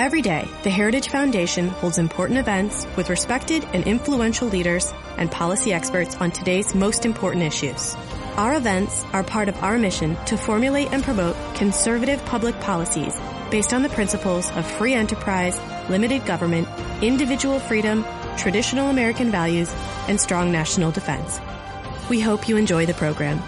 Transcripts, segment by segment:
Every day, the Heritage Foundation holds important events with respected and influential leaders and policy experts on today's most important issues. Our events are part of our mission to formulate and promote conservative public policies based on the principles of free enterprise, limited government, individual freedom, traditional American values, and strong national defense. We hope you enjoy the program.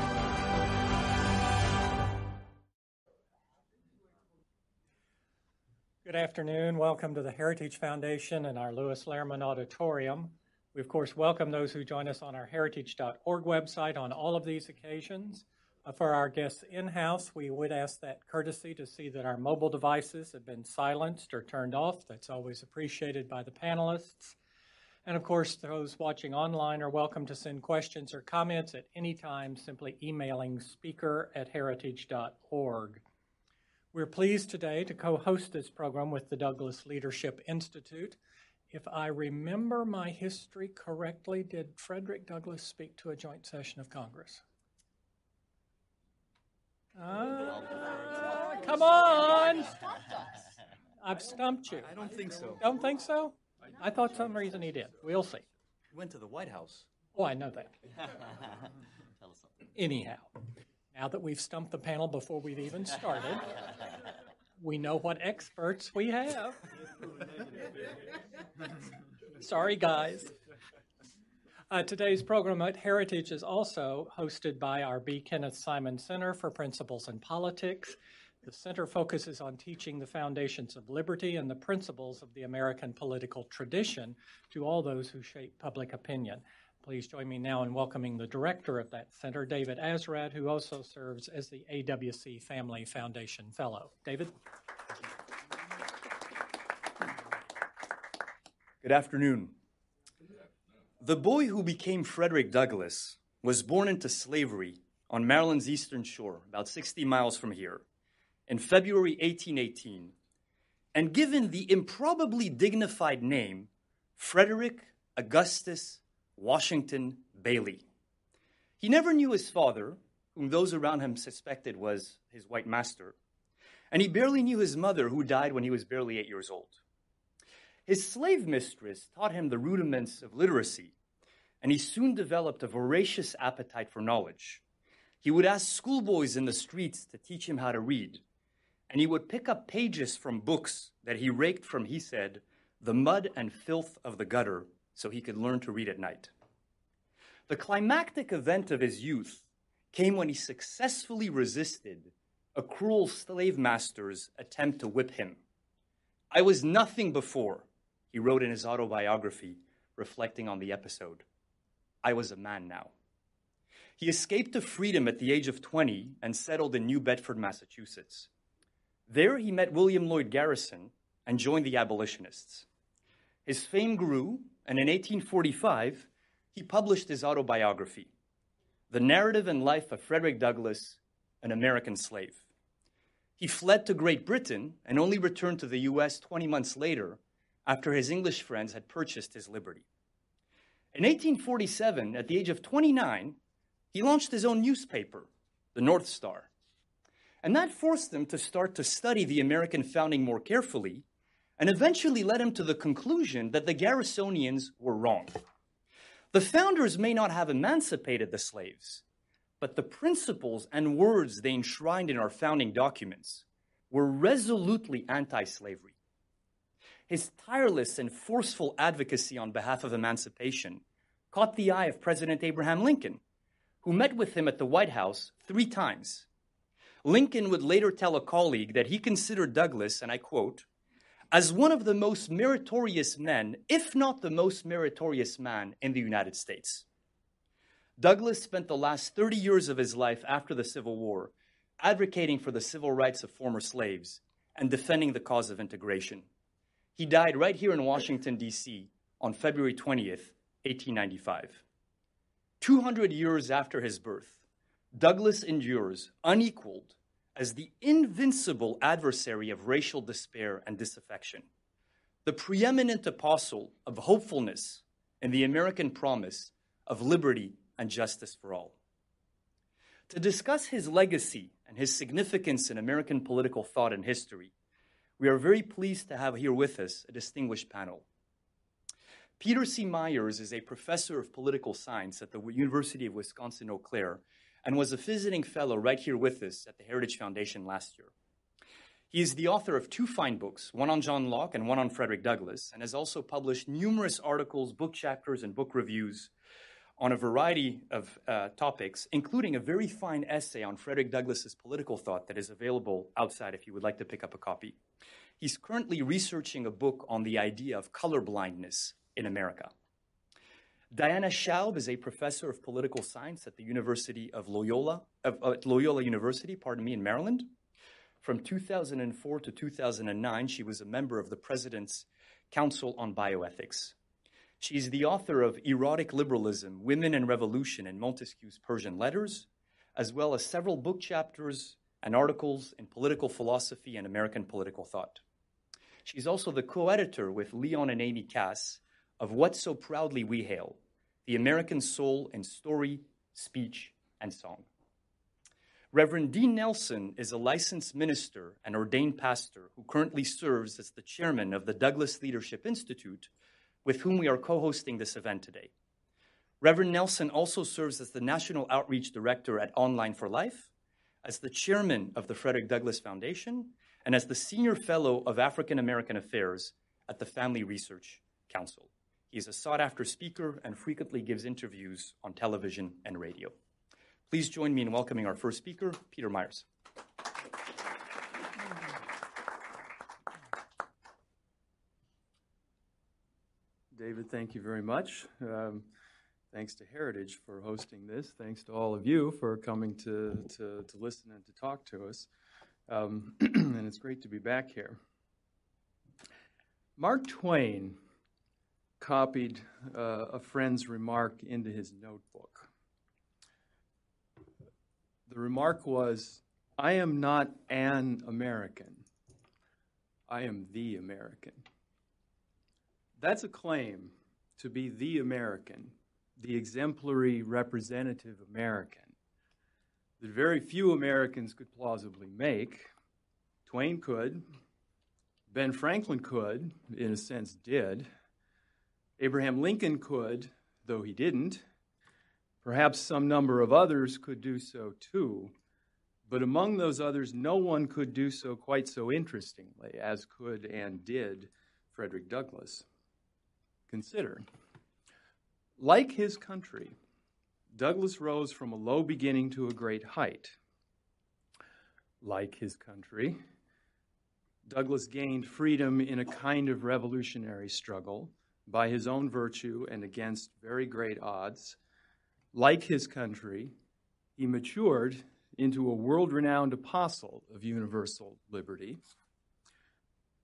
Good afternoon. Welcome to the Heritage Foundation and our Lewis Lehrman Auditorium. We, of course, welcome those who join us on our heritage.org website on all of these occasions. Uh, for our guests in house, we would ask that courtesy to see that our mobile devices have been silenced or turned off. That's always appreciated by the panelists. And of course, those watching online are welcome to send questions or comments at any time, simply emailing speaker at heritage.org. We're pleased today to co host this program with the Douglass Leadership Institute. If I remember my history correctly, did Frederick Douglass speak to a joint session of Congress? Uh, come on! I've stumped you. I don't think so. Don't think so? I thought some reason he did. We'll see. He went to the White House. Oh, I know that. Anyhow, now that we've stumped the panel before we've even started, we know what experts we have. Sorry, guys. Uh, today's program at Heritage is also hosted by our B. Kenneth Simon Center for Principles in Politics. The center focuses on teaching the foundations of liberty and the principles of the American political tradition to all those who shape public opinion. Please join me now in welcoming the director of that center, David Azerrad, who also serves as the AWC Family Foundation Fellow. David? Good afternoon. The boy who became Frederick Douglass was born into slavery on Maryland's eastern shore, about 60 miles from here, in February 1818, and given the improbably dignified name Frederick Augustus Washington Bailey. He never knew his father, whom those around him suspected was his white master, and he barely knew his mother, who died when he was barely eight years old. His slave mistress taught him the rudiments of literacy, and he soon developed a voracious appetite for knowledge. He would ask schoolboys in the streets to teach him how to read, and he would pick up pages from books that he raked from, he said, the mud and filth of the gutter so he could learn to read at night. The climactic event of his youth came when he successfully resisted a cruel slave master's attempt to whip him. I was nothing before, he wrote in his autobiography, reflecting on the episode. I was a man now. He escaped to freedom at the age of 20 and settled in New Bedford, Massachusetts. There he met William Lloyd Garrison and joined the abolitionists. His fame grew, and in 1845, he published his autobiography, The Narrative and Life of Frederick Douglass, an American Slave. He fled to Great Britain and only returned to the US 20 months later after his English friends had purchased his liberty. In 1847, at the age of 29, he launched his own newspaper, the North Star. And that forced him to start to study the American founding more carefully and eventually led him to the conclusion that the Garrisonians were wrong. The founders may not have emancipated the slaves, but the principles and words they enshrined in our founding documents were resolutely anti slavery. His tireless and forceful advocacy on behalf of emancipation caught the eye of President Abraham Lincoln, who met with him at the White House three times. Lincoln would later tell a colleague that he considered Douglass, and I quote, as one of the most meritorious men, if not the most meritorious man in the United States. Douglass spent the last 30 years of his life after the Civil War advocating for the civil rights of former slaves and defending the cause of integration. He died right here in Washington, D.C. on February 20th, 1895. 200 years after his birth, Douglass endures unequaled as the invincible adversary of racial despair and disaffection, the preeminent apostle of hopefulness and the American promise of liberty and justice for all. To discuss his legacy and his significance in American political thought and history, we are very pleased to have here with us a distinguished panel. Peter C. Myers is a professor of political science at the University of Wisconsin Eau Claire and was a visiting fellow right here with us at the Heritage Foundation last year. He is the author of two fine books, one on John Locke and one on Frederick Douglass, and has also published numerous articles, book chapters, and book reviews on a variety of uh, topics, including a very fine essay on Frederick Douglass's political thought that is available outside if you would like to pick up a copy. He's currently researching a book on the idea of colorblindness in America. Diana Schaub is a professor of political science at the University of Loyola, of, uh, Loyola University, pardon me, in Maryland. From 2004 to 2009, she was a member of the President's Council on Bioethics. She's the author of Erotic Liberalism, Women and Revolution in Montesquieu's Persian Letters, as well as several book chapters and articles in political philosophy and American political thought. She's also the co editor with Leon and Amy Kass of What So Proudly We Hail the American soul in story, speech, and song. Reverend Dean Nelson is a licensed minister and ordained pastor who currently serves as the chairman of the Douglass Leadership Institute, with whom we are co hosting this event today. Reverend Nelson also serves as the National Outreach Director at Online for Life, as the chairman of the Frederick Douglass Foundation, and as the Senior Fellow of African American Affairs at the Family Research Council. He is a sought after speaker and frequently gives interviews on television and radio. Please join me in welcoming our first speaker, Peter Myers. David, thank you very much. Um, thanks to Heritage for hosting this. Thanks to all of you for coming to, to, to listen and to talk to us. Um, and it's great to be back here. Mark Twain copied uh, a friend's remark into his notebook. The remark was, I am not an American, I am the American. That's a claim to be the American, the exemplary representative American, that very few Americans could plausibly make. Twain could, Ben Franklin could, in a sense, did. Abraham Lincoln could, though he didn't. Perhaps some number of others could do so too. But among those others, no one could do so quite so interestingly as could and did Frederick Douglass. Consider. Like his country, Douglass rose from a low beginning to a great height. Like his country, Douglass gained freedom in a kind of revolutionary struggle by his own virtue and against very great odds. Like his country, he matured into a world renowned apostle of universal liberty.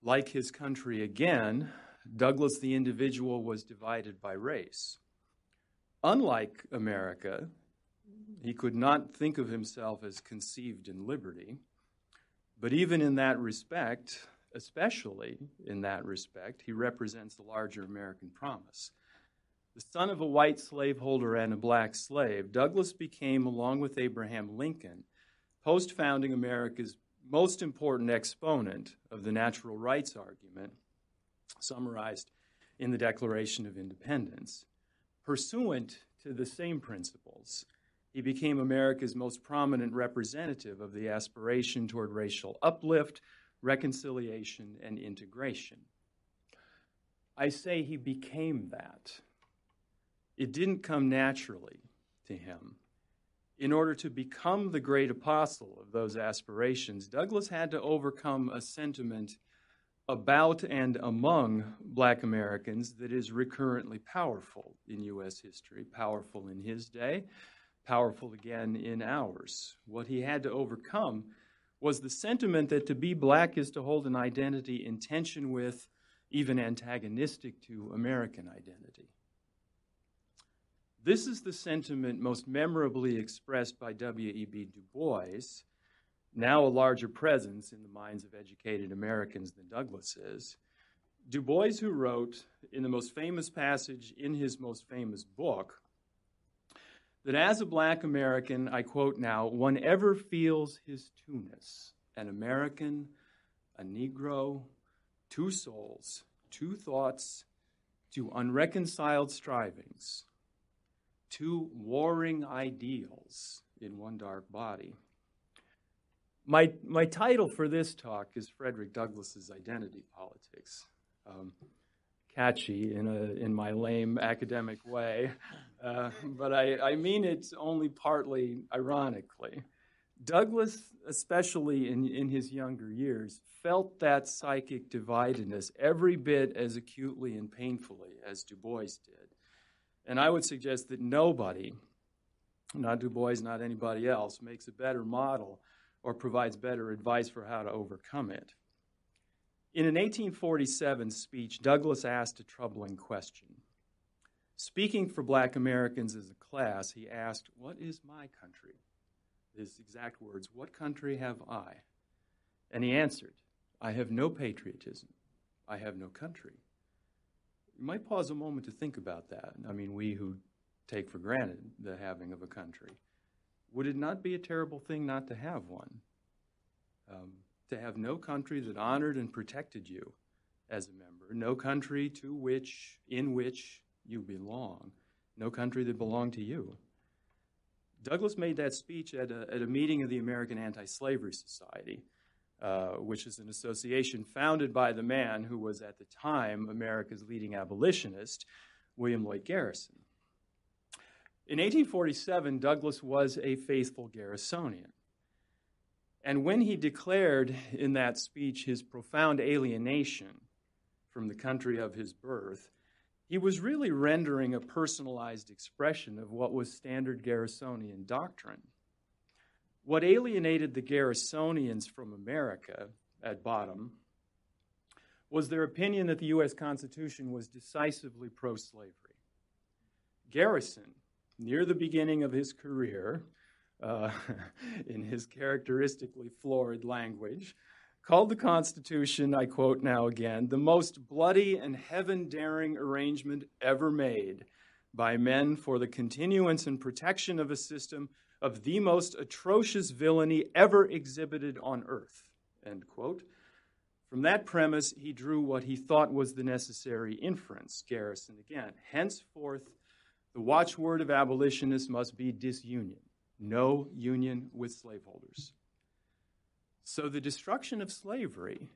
Like his country again, Douglass the individual was divided by race. Unlike America, he could not think of himself as conceived in liberty. But even in that respect, especially in that respect, he represents the larger American promise. The son of a white slaveholder and a black slave, Douglass became, along with Abraham Lincoln, post founding America's most important exponent of the natural rights argument, summarized in the Declaration of Independence. Pursuant to the same principles, he became America's most prominent representative of the aspiration toward racial uplift, reconciliation, and integration. I say he became that. It didn't come naturally to him. In order to become the great apostle of those aspirations, Douglass had to overcome a sentiment about and among black Americans that is recurrently powerful in U.S. history, powerful in his day, powerful again in ours. What he had to overcome was the sentiment that to be black is to hold an identity in tension with, even antagonistic to, American identity. This is the sentiment most memorably expressed by W.E.B. Du Bois, now a larger presence in the minds of educated Americans than Douglass is. Du Bois, who wrote in the most famous passage in his most famous book, that as a black American, I quote now, one ever feels his two-ness, an American, a Negro, two souls, two thoughts, two unreconciled strivings, two warring ideals in one dark body. My, my title for this talk is Frederick Douglass's Identity Politics. Um, catchy in, a, in my lame academic way, uh, but I, I mean it only partly ironically. Douglass, especially in, in his younger years, felt that psychic dividedness every bit as acutely and painfully as Du Bois did. And I would suggest that nobody, not Du Bois, not anybody else, makes a better model or provides better advice for how to overcome it. In an 1847 speech, Douglass asked a troubling question. Speaking for black Americans as a class, he asked, What is my country? His exact words, What country have I? And he answered, I have no patriotism. I have no country. You might pause a moment to think about that. I mean, we who take for granted the having of a country. Would it not be a terrible thing not to have one? Um, to have no country that honored and protected you as a member, no country to which, in which you belong, no country that belonged to you. Douglass made that speech at a, at a meeting of the American Anti Slavery Society, uh, which is an association founded by the man who was at the time America's leading abolitionist, William Lloyd Garrison. In 1847, Douglass was a faithful Garrisonian. And when he declared in that speech his profound alienation from the country of his birth, he was really rendering a personalized expression of what was standard Garrisonian doctrine. What alienated the Garrisonians from America at bottom was their opinion that the U.S. Constitution was decisively pro slavery. Garrison, near the beginning of his career, uh, in his characteristically florid language, called the Constitution, I quote now again, the most bloody and heaven daring arrangement ever made by men for the continuance and protection of a system of the most atrocious villainy ever exhibited on earth. End quote. From that premise, he drew what he thought was the necessary inference, Garrison again. Henceforth, the watchword of abolitionists must be disunion no union with slaveholders. So the destruction of slavery,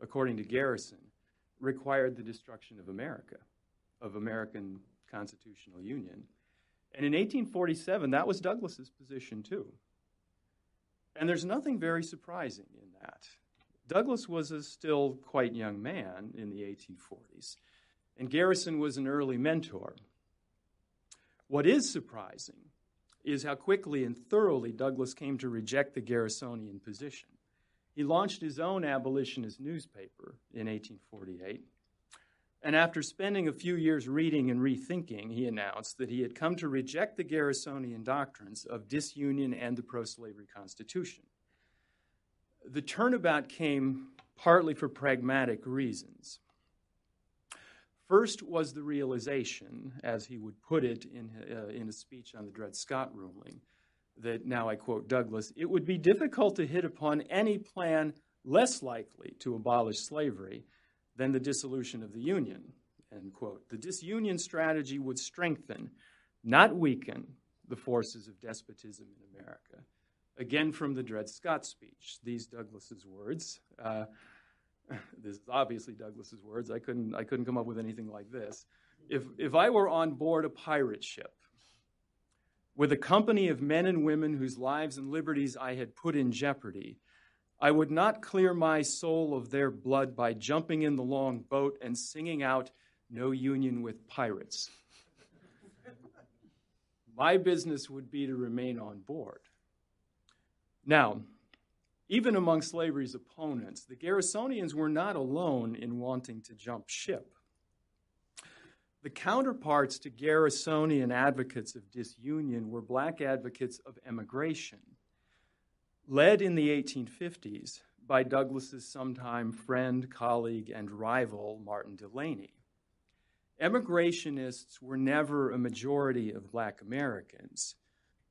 according to Garrison, required the destruction of America, of American constitutional union. And in 1847, that was Douglass's position too. And there's nothing very surprising in that. Douglass was a still quite young man in the 1840s, and Garrison was an early mentor. What is surprising is how quickly and thoroughly Douglass came to reject the Garrisonian position. He launched his own abolitionist newspaper in 1848. And after spending a few years reading and rethinking, he announced that he had come to reject the Garrisonian doctrines of disunion and the pro slavery Constitution. The turnabout came partly for pragmatic reasons. First was the realization, as he would put it in, uh, in a speech on the Dred Scott ruling, that now I quote Douglass it would be difficult to hit upon any plan less likely to abolish slavery than the dissolution of the Union, end quote. The disunion strategy would strengthen, not weaken, the forces of despotism in America. Again, from the Dred Scott speech, these Douglass's words. Uh, this is obviously Douglass's words. I couldn't, I couldn't come up with anything like this. If, if I were on board a pirate ship with a company of men and women whose lives and liberties I had put in jeopardy, I would not clear my soul of their blood by jumping in the long boat and singing out, No union with pirates. my business would be to remain on board. Now, even among slavery's opponents, the Garrisonians were not alone in wanting to jump ship. The counterparts to Garrisonian advocates of disunion were black advocates of emigration, led in the 1850s by Douglass's sometime friend, colleague, and rival, Martin Delany. Emigrationists were never a majority of black Americans,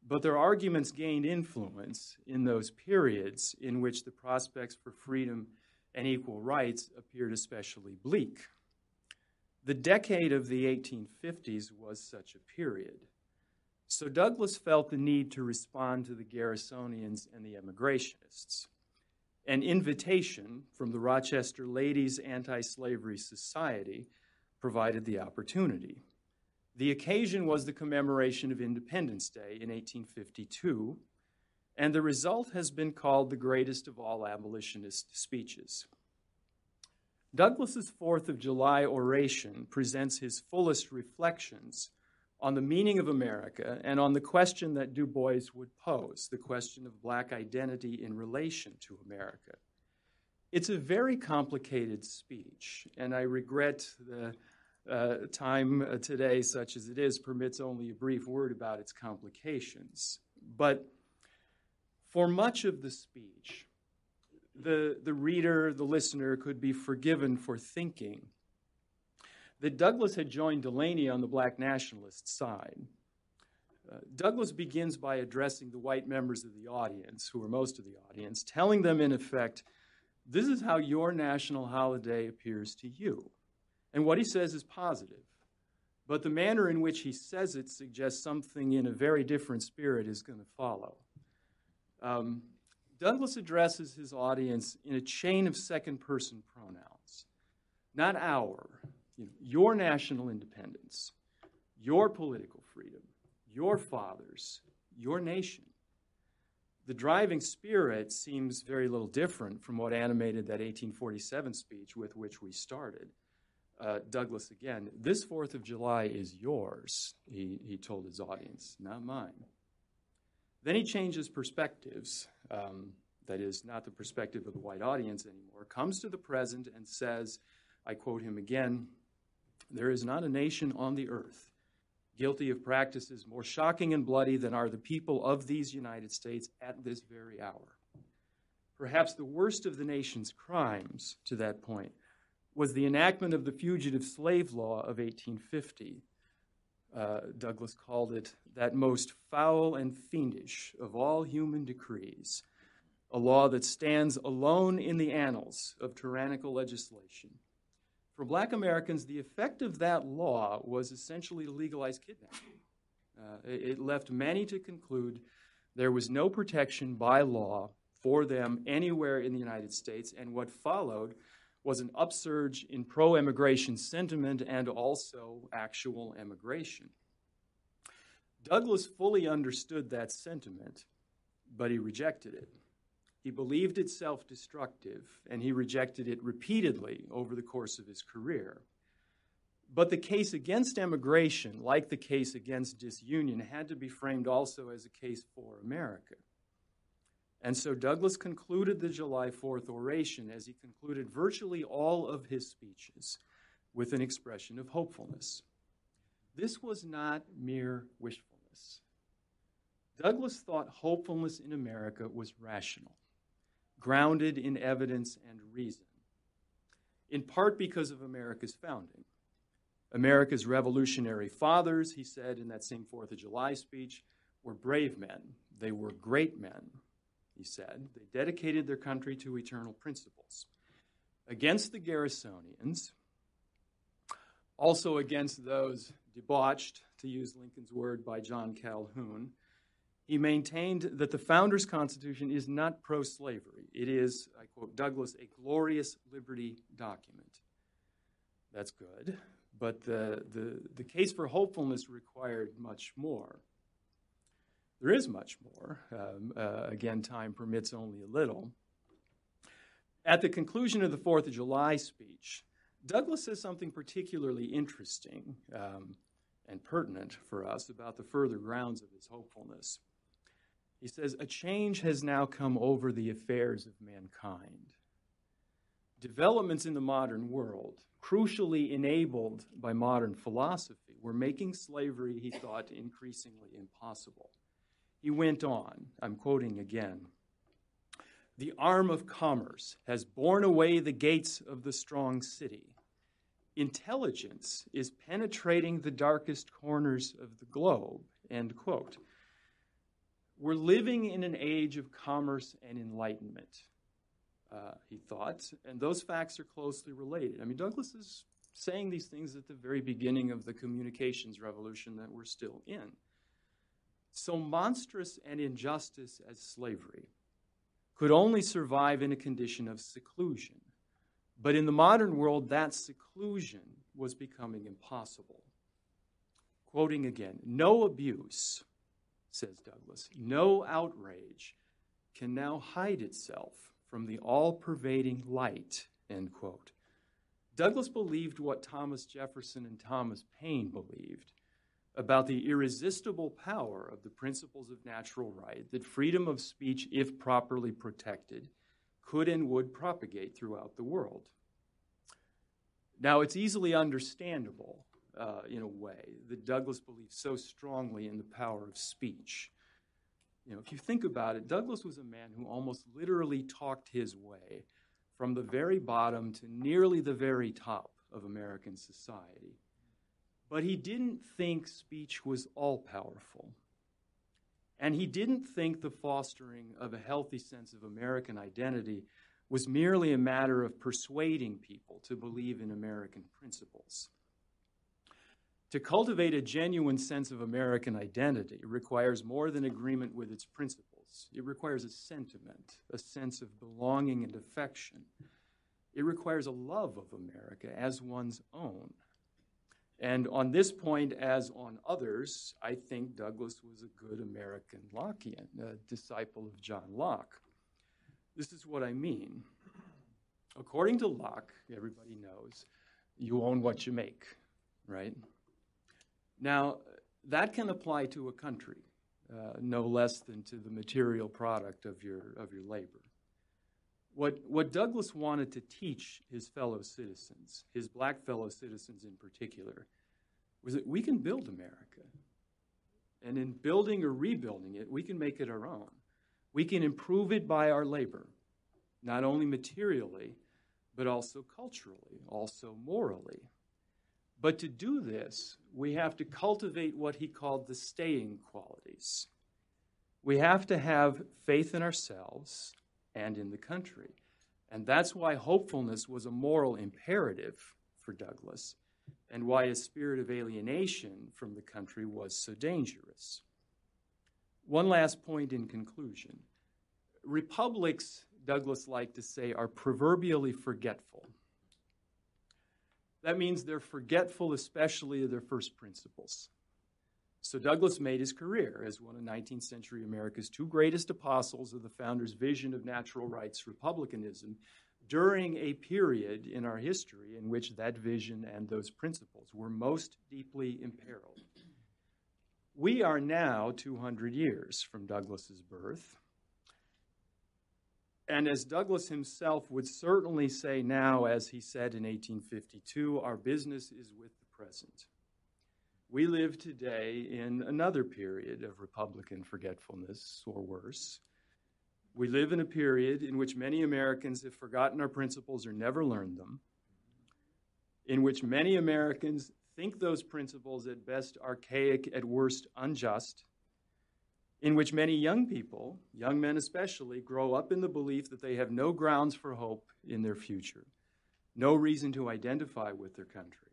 but their arguments gained influence in those periods in which the prospects for freedom and equal rights appeared especially bleak. The decade of the 1850s was such a period. So Douglass felt the need to respond to the Garrisonians and the emigrationists. An invitation from the Rochester Ladies Anti Slavery Society provided the opportunity. The occasion was the commemoration of Independence Day in 1852, and the result has been called the greatest of all abolitionist speeches. Douglass's 4th of July oration presents his fullest reflections on the meaning of America and on the question that Du Bois would pose, the question of black identity in relation to America. It's a very complicated speech, and I regret the uh, time uh, today, such as it is, permits only a brief word about its complications. But for much of the speech, the, the reader, the listener, could be forgiven for thinking that Douglass had joined Delany on the black nationalist side. Uh, Douglass begins by addressing the white members of the audience, who are most of the audience, telling them, in effect, this is how your national holiday appears to you. And what he says is positive. But the manner in which he says it suggests something in a very different spirit is going to follow. Um, Douglass addresses his audience in a chain of second person pronouns, not our, you know, your national independence, your political freedom, your fathers, your nation. The driving spirit seems very little different from what animated that 1847 speech with which we started uh, Douglass again, this 4th of July is yours, he, he told his audience, not mine. Then he changes perspectives, um, that is, not the perspective of the white audience anymore, comes to the present and says, I quote him again, there is not a nation on the earth guilty of practices more shocking and bloody than are the people of these United States at this very hour. Perhaps the worst of the nation's crimes to that point was the enactment of the Fugitive Slave Law of 1850. Uh, Douglass called it that most foul and fiendish of all human decrees, a law that stands alone in the annals of tyrannical legislation. For black Americans, the effect of that law was essentially to legalize kidnapping. Uh, it left many to conclude there was no protection by law for them anywhere in the United States, and what followed was an upsurge in pro immigration sentiment and also actual emigration. Douglass fully understood that sentiment, but he rejected it. He believed it self destructive, and he rejected it repeatedly over the course of his career. But the case against emigration, like the case against disunion, had to be framed also as a case for America. And so Douglass concluded the July 4th oration, as he concluded virtually all of his speeches, with an expression of hopefulness. This was not mere wishfulness. Douglass thought hopefulness in America was rational, grounded in evidence and reason, in part because of America's founding. America's revolutionary fathers, he said in that same Fourth of July speech, were brave men. They were great men he said. They dedicated their country to eternal principles. Against the Garrisonians, also against those debauched, to use Lincoln's word, by John Calhoun, he maintained that the Founders' Constitution is not pro slavery. It is, I quote Douglass, a glorious liberty document. That's good, but the, the, the case for hopefulness required much more. There is much more. Um, uh, again, time permits only a little. At the conclusion of the Fourth of July speech, Douglass says something particularly interesting um, and pertinent for us about the further grounds of his hopefulness. He says, A change has now come over the affairs of mankind. developments in the modern world, crucially enabled by modern philosophy, were making slavery, he thought, increasingly impossible. He went on, I'm quoting again The arm of commerce has borne away the gates of the strong city. Intelligence is penetrating the darkest corners of the globe. End quote. We're living in an age of commerce and enlightenment, uh, he thought, and those facts are closely related. I mean, Douglass is saying these things at the very beginning of the communications revolution that we're still in. So monstrous an injustice as slavery could only survive in a condition of seclusion. But in the modern world, that seclusion was becoming impossible. Quoting again, no abuse says Douglass, no outrage can now hide itself from the all pervading light, end quote. Douglass believed what Thomas Jefferson and Thomas Paine believed about the irresistible power of the principles of natural right, that freedom of speech, if properly protected, could and would propagate throughout the world. Now, it's easily understandable uh, in a way, that Douglass believed so strongly in the power of speech. You know, if you think about it, Douglass was a man who almost literally talked his way from the very bottom to nearly the very top of American society. But he didn't think speech was all powerful. And he didn't think the fostering of a healthy sense of American identity was merely a matter of persuading people to believe in American principles. To cultivate a genuine sense of American identity requires more than agreement with its principles. It requires a sentiment, a sense of belonging and affection. It requires a love of America as one's own. And on this point, as on others, I think Douglass was a good American Lockean, a disciple of John Locke. This is what I mean. According to Locke, everybody knows, you own what you make, right? Now, that can apply to a country, uh, no less than to the material product of your, of your labor. What, what Douglass wanted to teach his fellow citizens, his black fellow citizens in particular, was that we can build America. And in building or rebuilding it, we can make it our own. We can improve it by our labor, not only materially, but also culturally, also morally. But to do this, we have to cultivate what he called the staying qualities. We have to have faith in ourselves and in the country. And that's why hopefulness was a moral imperative for Douglass and why a spirit of alienation from the country was so dangerous. One last point in conclusion republics, Douglass liked to say, are proverbially forgetful. That means they're forgetful, especially of their first principles. So Douglass made his career as one of 19th century America's two greatest apostles of the founder's vision of natural rights republicanism during a period in our history in which that vision and those principles were most deeply imperiled. We are now 200 years from Douglass's birth. And as Douglass himself would certainly say now, as he said in 1852, our business is with the present. We live today in another period of Republican forgetfulness, or worse. We live in a period in which many Americans have forgotten our principles or never learned them, in which many Americans think those principles at best archaic, at worst unjust, in which many young people, young men especially, grow up in the belief that they have no grounds for hope in their future, no reason to identify with their country,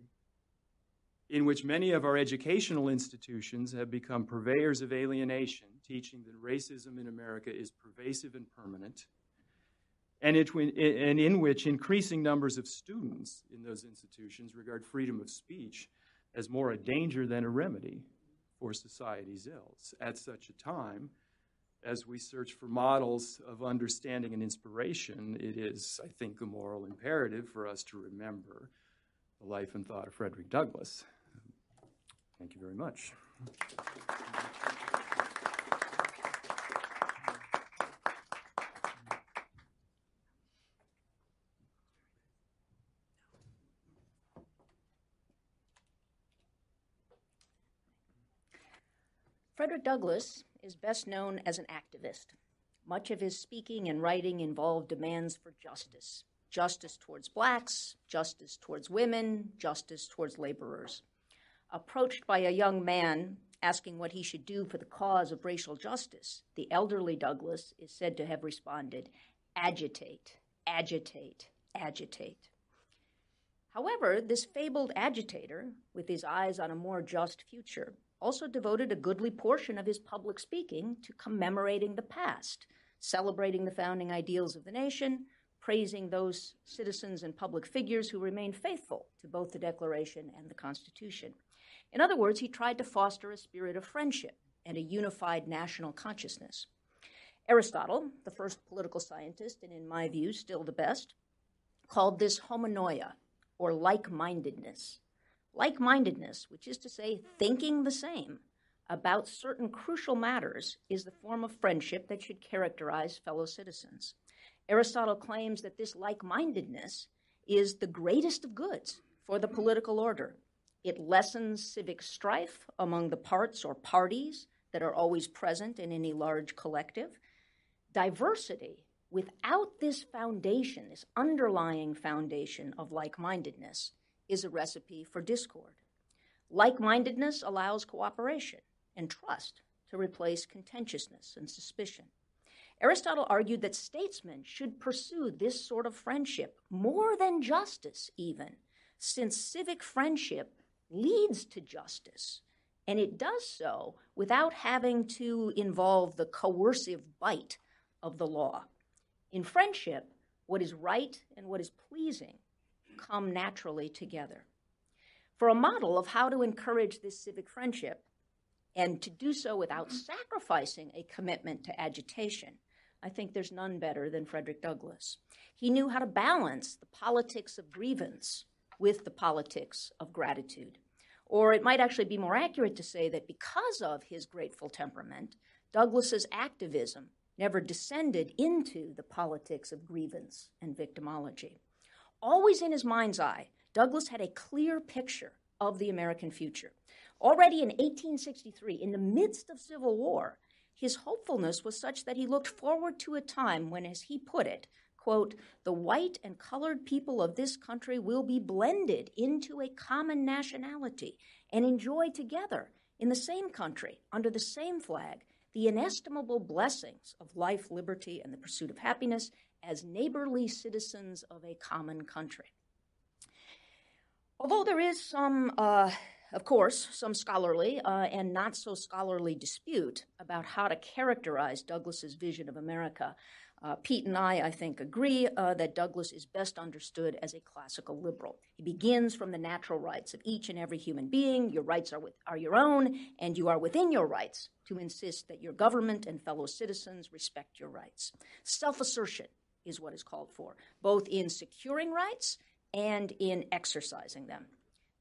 in which many of our educational institutions have become purveyors of alienation, teaching that racism in America is pervasive and permanent, and, it, and in which increasing numbers of students in those institutions regard freedom of speech as more a danger than a remedy for society's ills. At such a time, as we search for models of understanding and inspiration, it is, I think, a moral imperative for us to remember the life and thought of Frederick Douglass. Thank you very much. Frederick Douglass is best known as an activist. Much of his speaking and writing involved demands for justice justice towards blacks, justice towards women, justice towards laborers. Approached by a young man asking what he should do for the cause of racial justice, the elderly Douglass is said to have responded agitate, agitate, agitate. However, this fabled agitator, with his eyes on a more just future, also devoted a goodly portion of his public speaking to commemorating the past, celebrating the founding ideals of the nation, praising those citizens and public figures who remained faithful to both the Declaration and the Constitution. In other words, he tried to foster a spirit of friendship and a unified national consciousness. Aristotle, the first political scientist, and in my view, still the best, called this homonoia, or like mindedness like mindedness, which is to say, thinking the same about certain crucial matters, is the form of friendship that should characterize fellow citizens. Aristotle claims that this like mindedness is the greatest of goods for the political order. It lessens civic strife among the parts or parties that are always present in any large collective. Diversity, without this foundation, this underlying foundation of like mindedness, is a recipe for discord. Like mindedness allows cooperation and trust to replace contentiousness and suspicion. Aristotle argued that statesmen should pursue this sort of friendship more than justice, even, since civic friendship leads to justice, and it does so without having to involve the coercive bite of the law. In friendship, what is right and what is pleasing come naturally together. For a model of how to encourage this civic friendship, and to do so without sacrificing a commitment to agitation, I think there's none better than Frederick Douglass. He knew how to balance the politics of grievance with the politics of gratitude. Or it might actually be more accurate to say that because of his grateful temperament, Douglass's activism never descended into the politics of grievance and victimology always in his mind's eye, Douglass had a clear picture of the American future. Already in 1863, in the midst of Civil War, his hopefulness was such that he looked forward to a time when, as he put it, quote, the white and colored people of this country will be blended into a common nationality and enjoy together in the same country, under the same flag, the inestimable blessings of life, liberty, and the pursuit of happiness, as neighborly citizens of a common country. Although there is some, uh, of course, some scholarly uh, and not so scholarly dispute about how to characterize Douglass's vision of America, uh, Pete and I, I think, agree uh, that Douglass is best understood as a classical liberal. He begins from the natural rights of each and every human being. Your rights are, with, are your own, and you are within your rights to insist that your government and fellow citizens respect your rights. Self assertion is what is called for, both in securing rights and in exercising them.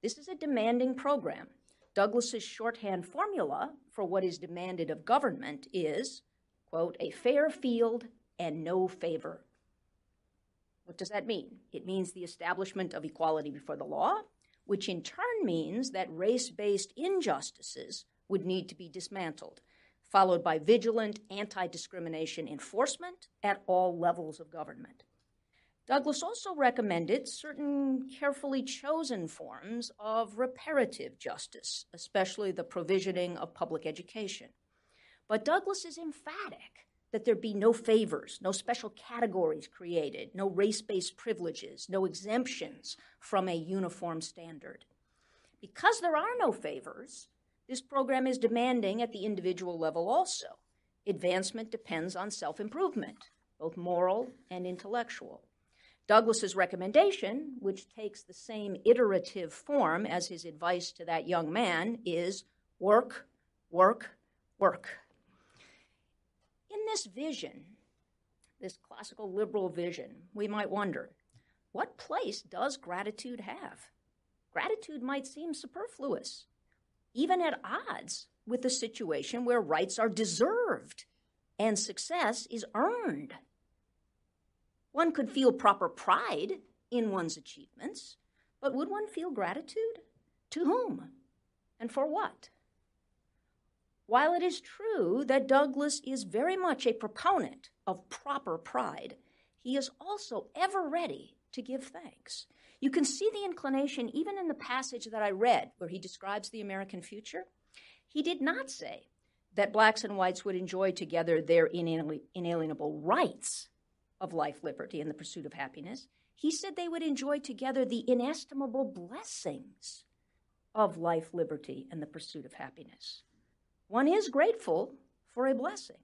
This is a demanding program. Douglass's shorthand formula for what is demanded of government is, quote, a fair field and no favor. What does that mean? It means the establishment of equality before the law, which in turn means that race based injustices would need to be dismantled followed by vigilant anti discrimination enforcement at all levels of government. Douglass also recommended certain carefully chosen forms of reparative justice, especially the provisioning of public education. But Douglass is emphatic that there be no favors, no special categories created, no race based privileges, no exemptions from a uniform standard. Because there are no favors, this program is demanding at the individual level also. Advancement depends on self improvement, both moral and intellectual. Douglass's recommendation, which takes the same iterative form as his advice to that young man, is work, work, work. This vision, this classical liberal vision, we might wonder what place does gratitude have? Gratitude might seem superfluous even at odds with the situation where rights are deserved and success is earned. One could feel proper pride in one's achievements, but would one feel gratitude? To whom? And for what? While it is true that Douglass is very much a proponent of proper pride, he is also ever ready to give thanks. You can see the inclination even in the passage that I read, where he describes the American future. He did not say that blacks and whites would enjoy together their inalienable rights of life, liberty, and the pursuit of happiness. He said they would enjoy together the inestimable blessings of life, liberty, and the pursuit of happiness. One is grateful for a blessing.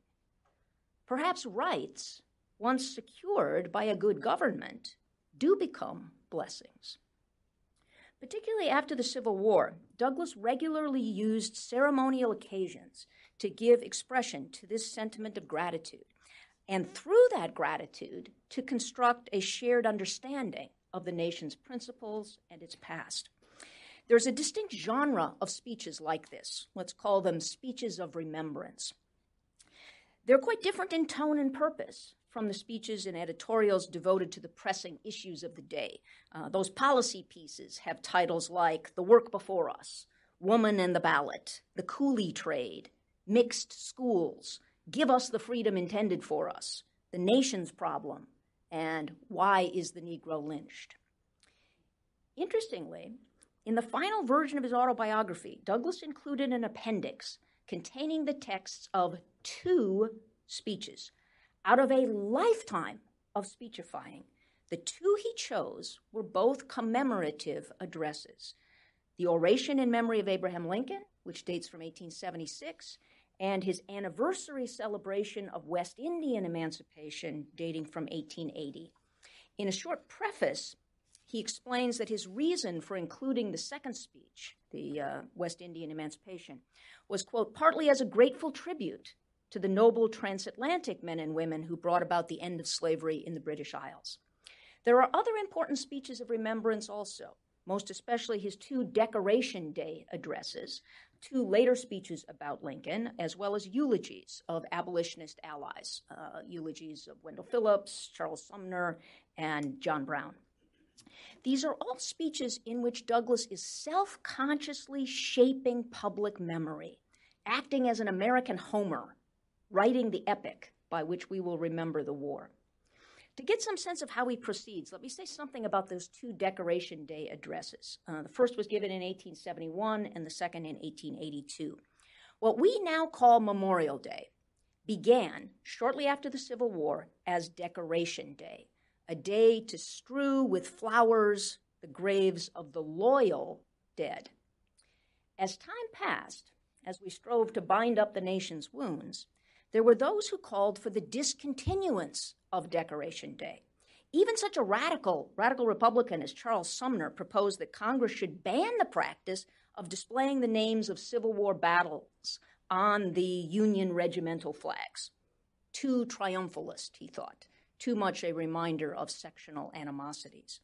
Perhaps rights, once secured by a good government, do become blessings. Particularly after the Civil War, Douglass regularly used ceremonial occasions to give expression to this sentiment of gratitude, and through that gratitude, to construct a shared understanding of the nation's principles and its past. There's a distinct genre of speeches like this. Let's call them speeches of remembrance. They're quite different in tone and purpose from the speeches and editorials devoted to the pressing issues of the day. Uh, those policy pieces have titles like The Work Before Us, Woman and the Ballot, The Coolie Trade, Mixed Schools, Give Us the Freedom Intended for Us, The Nation's Problem, and Why is the Negro Lynched? Interestingly, in the final version of his autobiography, Douglass included an appendix containing the texts of two speeches. Out of a lifetime of speechifying, the two he chose were both commemorative addresses the Oration in Memory of Abraham Lincoln, which dates from 1876, and his anniversary celebration of West Indian emancipation, dating from 1880. In a short preface, he explains that his reason for including the second speech, the uh, West Indian Emancipation, was, quote, partly as a grateful tribute to the noble transatlantic men and women who brought about the end of slavery in the British Isles. There are other important speeches of remembrance also, most especially his two Decoration Day addresses, two later speeches about Lincoln, as well as eulogies of abolitionist allies, uh, eulogies of Wendell Phillips, Charles Sumner, and John Brown. These are all speeches in which Douglass is self consciously shaping public memory, acting as an American Homer, writing the epic by which we will remember the war. To get some sense of how he proceeds, let me say something about those two Decoration Day addresses. Uh, the first was given in 1871 and the second in 1882. What we now call Memorial Day began shortly after the Civil War as Decoration Day a day to strew with flowers the graves of the loyal dead. As time passed, as we strove to bind up the nation's wounds, there were those who called for the discontinuance of Decoration Day. Even such a radical, radical Republican as Charles Sumner proposed that Congress should ban the practice of displaying the names of Civil War battles on the Union regimental flags. Too triumphalist, he thought too much a reminder of sectional animosities.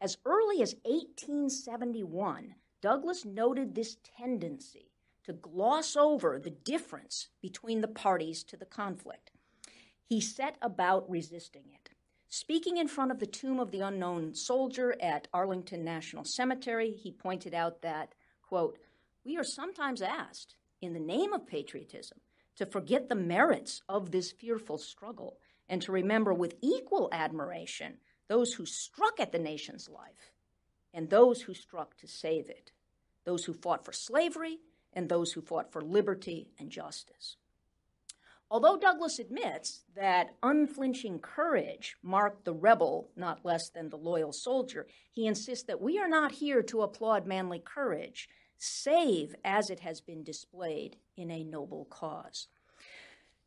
As early as 1871, Douglass noted this tendency to gloss over the difference between the parties to the conflict. He set about resisting it. Speaking in front of the tomb of the unknown soldier at Arlington National Cemetery, he pointed out that, quote, we are sometimes asked, in the name of patriotism, to forget the merits of this fearful struggle and to remember with equal admiration those who struck at the nation's life and those who struck to save it, those who fought for slavery and those who fought for liberty and justice. Although Douglass admits that unflinching courage marked the rebel not less than the loyal soldier, he insists that we are not here to applaud manly courage, save as it has been displayed in a noble cause.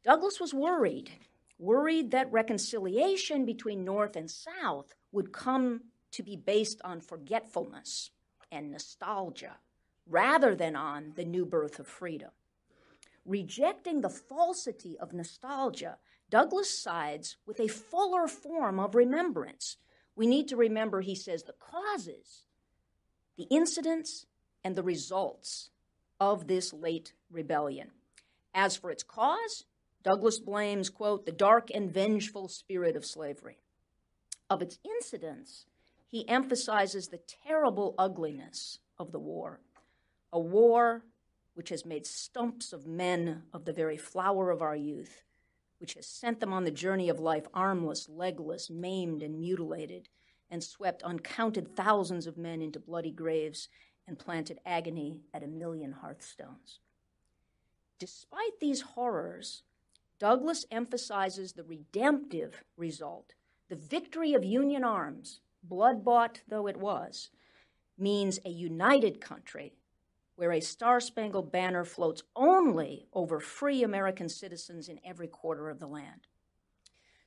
Douglass was worried worried that reconciliation between North and South would come to be based on forgetfulness and nostalgia rather than on the new birth of freedom. Rejecting the falsity of nostalgia, Douglass sides with a fuller form of remembrance. We need to remember, he says, the causes, the incidents, and the results of this late rebellion. As for its cause, Douglass blames, quote, the dark and vengeful spirit of slavery. Of its incidents, he emphasizes the terrible ugliness of the war. A war which has made stumps of men of the very flower of our youth, which has sent them on the journey of life armless, legless, maimed, and mutilated, and swept uncounted thousands of men into bloody graves and planted agony at a million hearthstones. Despite these horrors, Douglass emphasizes the redemptive result. The victory of Union arms, blood bought though it was, means a united country where a star spangled banner floats only over free American citizens in every quarter of the land.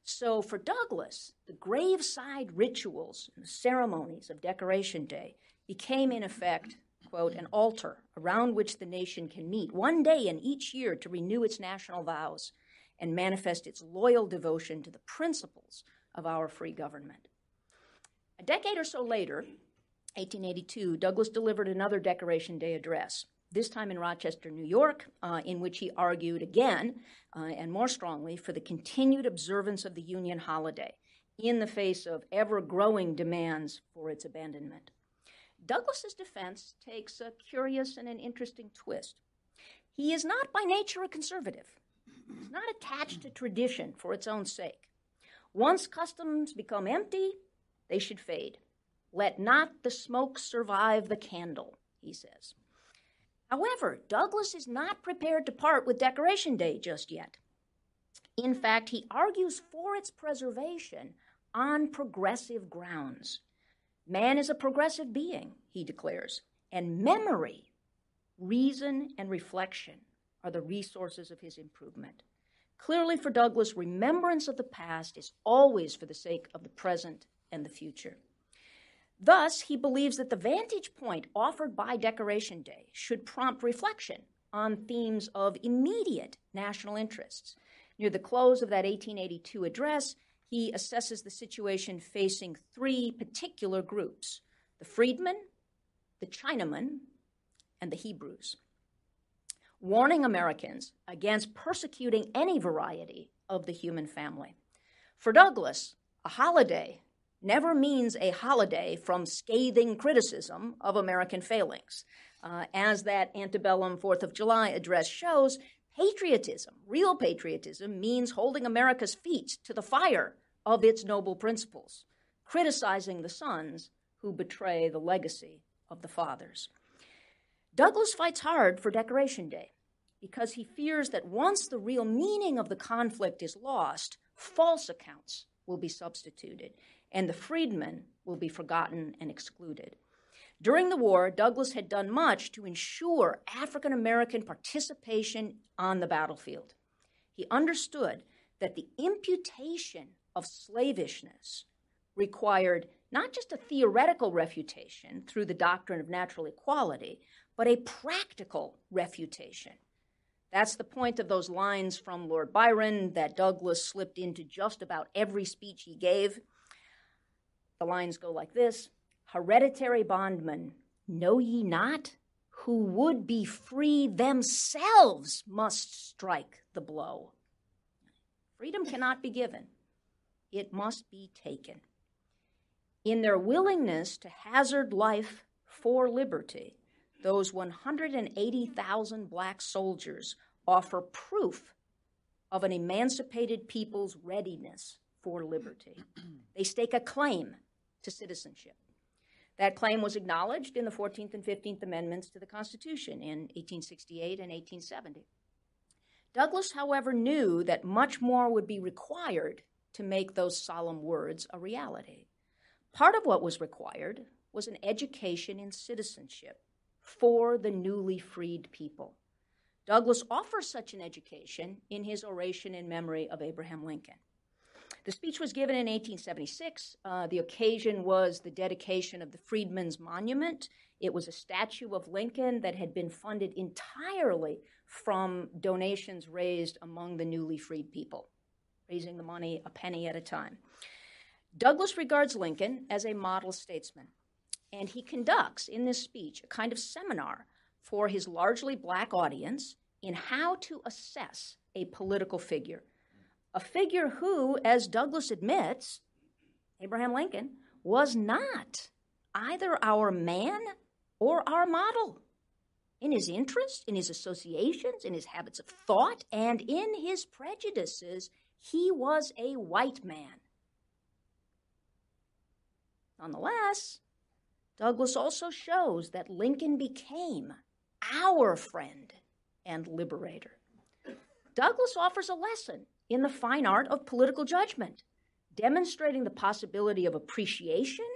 So, for Douglass, the graveside rituals and ceremonies of Decoration Day became, in effect, quote, an altar around which the nation can meet one day in each year to renew its national vows and manifest its loyal devotion to the principles of our free government. A decade or so later, 1882, Douglass delivered another Decoration Day address, this time in Rochester, New York, uh, in which he argued again uh, and more strongly for the continued observance of the Union holiday in the face of ever growing demands for its abandonment. Douglass's defense takes a curious and an interesting twist. He is not by nature a conservative. He's not attached to tradition for its own sake. Once customs become empty, they should fade. Let not the smoke survive the candle, he says. However, Douglass is not prepared to part with Decoration Day just yet. In fact, he argues for its preservation on progressive grounds. Man is a progressive being, he declares, and memory, reason, and reflection are the resources of his improvement. Clearly, for Douglass, remembrance of the past is always for the sake of the present and the future. Thus, he believes that the vantage point offered by Decoration Day should prompt reflection on themes of immediate national interests. Near the close of that 1882 address, he assesses the situation facing three particular groups the freedmen, the Chinamen, and the Hebrews, warning Americans against persecuting any variety of the human family. For Douglass, a holiday never means a holiday from scathing criticism of American failings. Uh, as that antebellum Fourth of July address shows, patriotism, real patriotism, means holding America's feet to the fire of its noble principles, criticizing the sons who betray the legacy of the fathers. Douglass fights hard for Decoration Day because he fears that once the real meaning of the conflict is lost, false accounts will be substituted and the freedmen will be forgotten and excluded. During the war, Douglass had done much to ensure African American participation on the battlefield. He understood that the imputation of slavishness required not just a theoretical refutation through the doctrine of natural equality, but a practical refutation. That's the point of those lines from Lord Byron that Douglass slipped into just about every speech he gave. The lines go like this Hereditary bondmen, know ye not? Who would be free themselves must strike the blow. Freedom cannot be given, it must be taken. In their willingness to hazard life for liberty, those 180,000 black soldiers offer proof of an emancipated people's readiness for liberty. they stake a claim to citizenship. That claim was acknowledged in the 14th and 15th Amendments to the Constitution in 1868 and 1870. Douglass, however, knew that much more would be required to make those solemn words a reality. Part of what was required was an education in citizenship for the newly freed people. Douglass offers such an education in his oration in memory of Abraham Lincoln. The speech was given in 1876. Uh, the occasion was the dedication of the Freedmen's Monument. It was a statue of Lincoln that had been funded entirely from donations raised among the newly freed people, raising the money a penny at a time. Douglass regards Lincoln as a model statesman, and he conducts in this speech a kind of seminar for his largely black audience in how to assess a political figure a figure who, as Douglass admits, Abraham Lincoln, was not either our man or our model. in his interests, in his associations, in his habits of thought, and in his prejudices, he was a white man. Nonetheless, Douglass also shows that Lincoln became our friend and liberator. Douglass offers a lesson in the fine art of political judgment, demonstrating the possibility of appreciation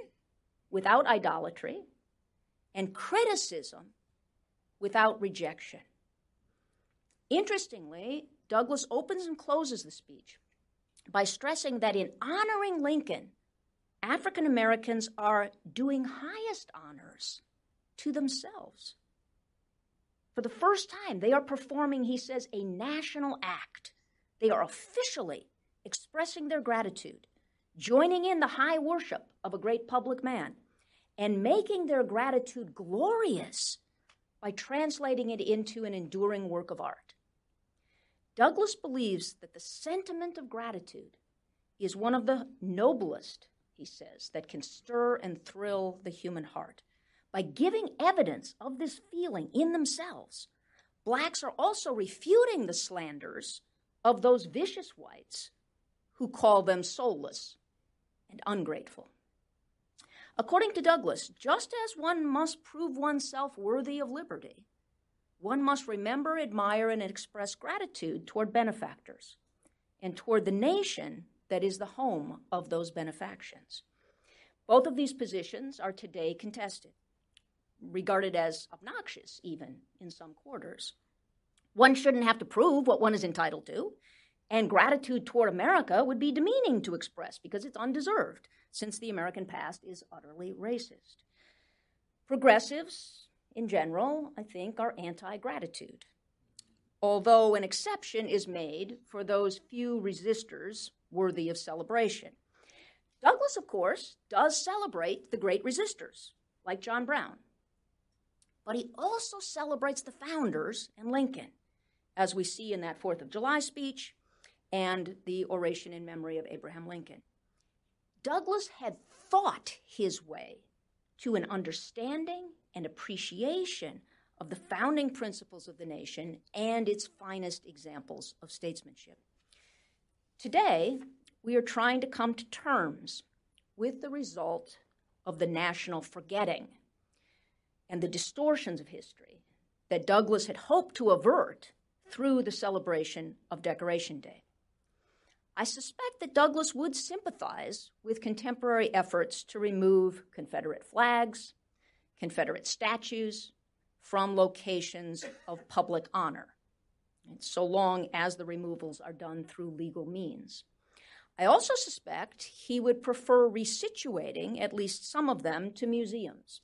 without idolatry and criticism without rejection. Interestingly, Douglass opens and closes the speech by stressing that in honoring Lincoln, African Americans are doing highest honors to themselves. For the first time, they are performing, he says, a national act. They are officially expressing their gratitude, joining in the high worship of a great public man, and making their gratitude glorious by translating it into an enduring work of art. Douglass believes that the sentiment of gratitude is one of the noblest, he says, that can stir and thrill the human heart. By giving evidence of this feeling in themselves, blacks are also refuting the slanders of those vicious whites who call them soulless and ungrateful. According to Douglass, just as one must prove oneself worthy of liberty, one must remember, admire, and express gratitude toward benefactors and toward the nation that is the home of those benefactions. Both of these positions are today contested regarded as obnoxious, even in some quarters. One shouldn't have to prove what one is entitled to, and gratitude toward America would be demeaning to express because it's undeserved, since the American past is utterly racist. Progressives, in general, I think, are anti gratitude, although an exception is made for those few resistors worthy of celebration. Douglass, of course, does celebrate the great resistors, like John Brown, but he also celebrates the founders and Lincoln, as we see in that Fourth of July speech and the oration in memory of Abraham Lincoln. Douglass had thought his way to an understanding and appreciation of the founding principles of the nation and its finest examples of statesmanship. Today, we are trying to come to terms with the result of the national forgetting and the distortions of history that Douglass had hoped to avert through the celebration of Decoration Day. I suspect that Douglass would sympathize with contemporary efforts to remove Confederate flags, Confederate statues from locations of public honor, so long as the removals are done through legal means. I also suspect he would prefer resituating at least some of them to museums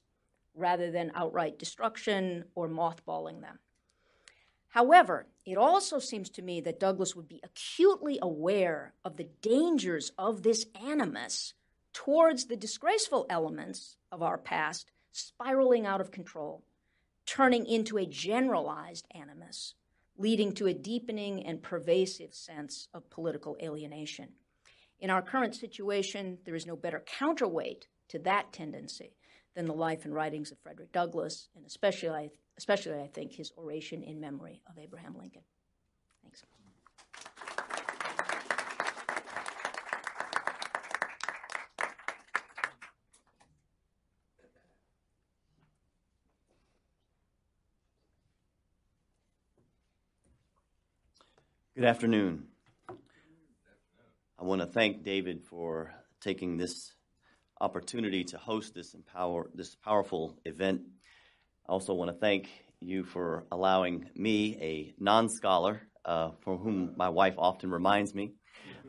rather than outright destruction or mothballing them. However, it also seems to me that Douglass would be acutely aware of the dangers of this animus towards the disgraceful elements of our past spiraling out of control, turning into a generalized animus, leading to a deepening and pervasive sense of political alienation. In our current situation, there is no better counterweight to that tendency than the life and writings of Frederick Douglass, and especially, especially I think, his oration in memory of Abraham Lincoln. Thanks. Good afternoon. I want to thank David for taking this opportunity to host this empower this powerful event. I also want to thank you for allowing me, a non-scholar, uh, for whom my wife often reminds me,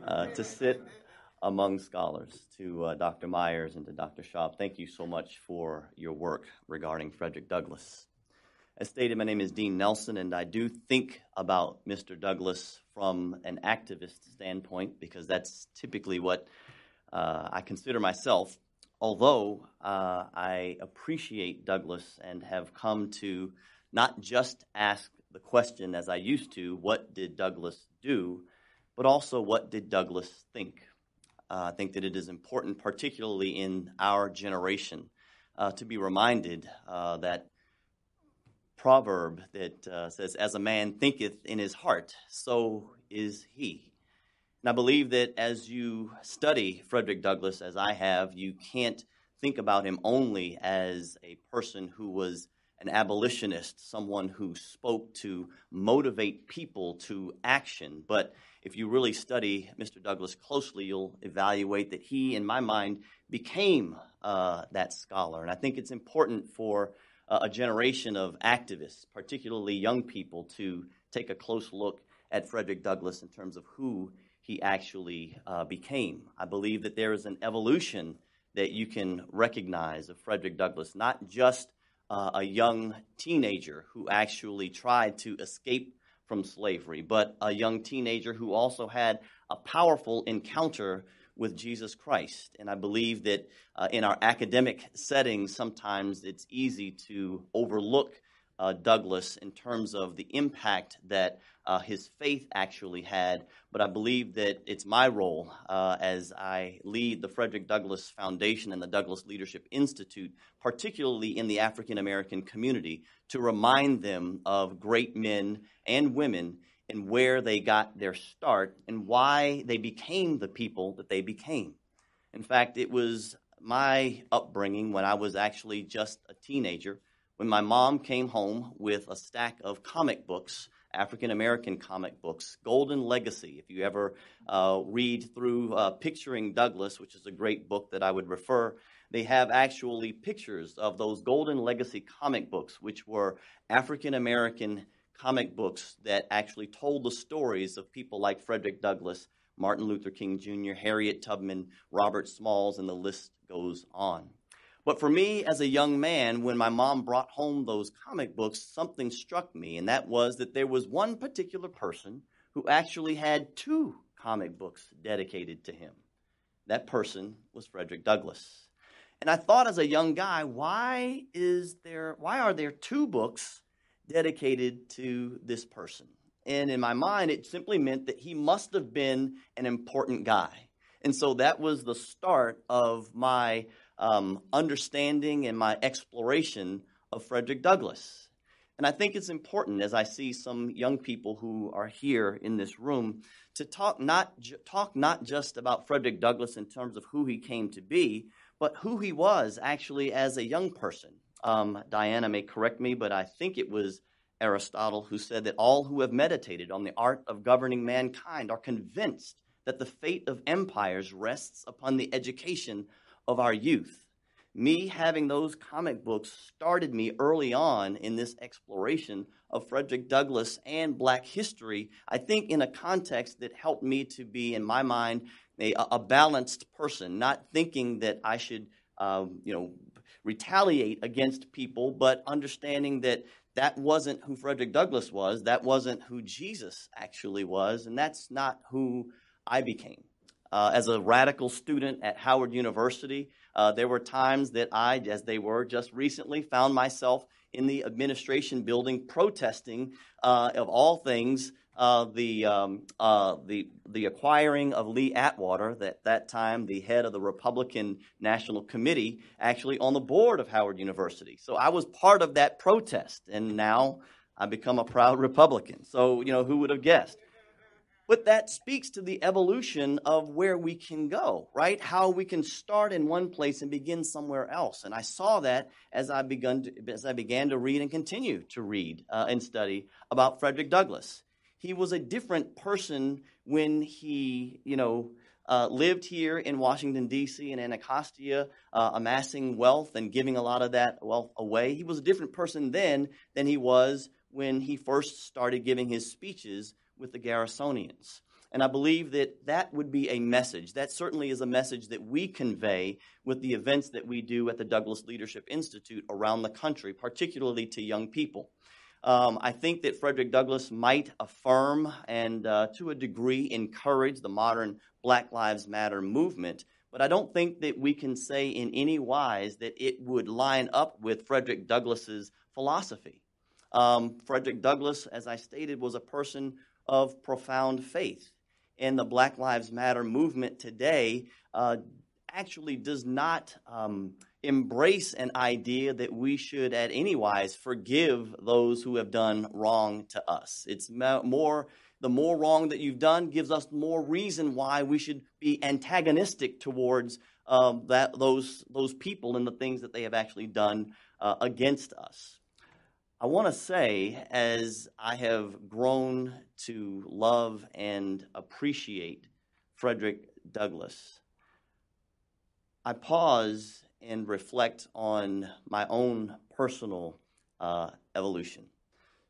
uh, to sit among scholars. To uh, Dr. Myers and to Dr. Schaub, thank you so much for your work regarding Frederick Douglass. As stated, my name is Dean Nelson, and I do think about Mr. Douglass from an activist standpoint because that's typically what uh, I consider myself, although uh, I appreciate Douglass and have come to not just ask the question as I used to, what did Douglass do, but also what did Douglass think? Uh, I think that it is important, particularly in our generation, uh, to be reminded uh, that proverb that uh, says, As a man thinketh in his heart, so is he. And I believe that as you study Frederick Douglass, as I have, you can't think about him only as a person who was an abolitionist, someone who spoke to motivate people to action. But if you really study Mr. Douglass closely, you'll evaluate that he, in my mind, became uh, that scholar. And I think it's important for a generation of activists, particularly young people, to take a close look at Frederick Douglass in terms of who he actually uh, became. I believe that there is an evolution that you can recognize of Frederick Douglass, not just uh, a young teenager who actually tried to escape from slavery, but a young teenager who also had a powerful encounter with Jesus Christ. And I believe that uh, in our academic settings, sometimes it's easy to overlook uh, Douglass in terms of the impact that uh, his faith actually had. But I believe that it's my role uh, as I lead the Frederick Douglass Foundation and the Douglass Leadership Institute, particularly in the African American community, to remind them of great men and women and where they got their start and why they became the people that they became. In fact, it was my upbringing when I was actually just a teenager when my mom came home with a stack of comic books, African American comic books, Golden Legacy. If you ever uh, read through uh, Picturing Douglass, which is a great book that I would refer, they have actually pictures of those Golden Legacy comic books, which were African American comic books that actually told the stories of people like Frederick Douglass, Martin Luther King Jr., Harriet Tubman, Robert Smalls, and the list goes on. But for me, as a young man, when my mom brought home those comic books, something struck me, and that was that there was one particular person who actually had two comic books dedicated to him. That person was Frederick Douglass. And I thought as a young guy, why is there why are there two books dedicated to this person? And in my mind, it simply meant that he must have been an important guy. And so that was the start of my um, understanding and my exploration of Frederick Douglass. And I think it's important as I see some young people who are here in this room to talk not, ju- talk not just about Frederick Douglass in terms of who he came to be, but who he was actually as a young person. Um, Diana may correct me, but I think it was Aristotle who said that all who have meditated on the art of governing mankind are convinced that the fate of empires rests upon the education of our youth. Me having those comic books started me early on in this exploration of Frederick Douglass and black history, I think in a context that helped me to be, in my mind, a, a balanced person, not thinking that I should, um, you know, retaliate against people, but understanding that that wasn't who Frederick Douglass was, that wasn't who Jesus actually was, and that's not who I became. Uh, as a radical student at Howard University, uh, there were times that I, as they were just recently, found myself in the administration building protesting, uh, of all things, uh, the, um, uh, the, the acquiring of Lee Atwater, that that time the head of the Republican National Committee, actually on the board of Howard University. So I was part of that protest, and now I become a proud Republican. So, you know, who would have guessed? But that speaks to the evolution of where we can go, right? How we can start in one place and begin somewhere else. And I saw that as I began to, as I began to read and continue to read uh, and study about Frederick Douglass. He was a different person when he, you know, uh, lived here in Washington, D.C., in Anacostia, uh, amassing wealth and giving a lot of that wealth away. He was a different person then than he was when he first started giving his speeches with the Garrisonians. And I believe that that would be a message. That certainly is a message that we convey with the events that we do at the Douglass Leadership Institute around the country, particularly to young people. Um, I think that Frederick Douglass might affirm and, uh, to a degree, encourage the modern Black Lives Matter movement, but I don't think that we can say in any wise that it would line up with Frederick Douglass's philosophy. Um, Frederick Douglass, as I stated, was a person of profound faith. And the Black Lives Matter movement today uh, actually does not um, embrace an idea that we should, at any wise, forgive those who have done wrong to us. It's more, the more wrong that you've done gives us more reason why we should be antagonistic towards um, that, those, those people and the things that they have actually done uh, against us. I want to say, as I have grown to love and appreciate Frederick Douglass, I pause and reflect on my own personal uh, evolution.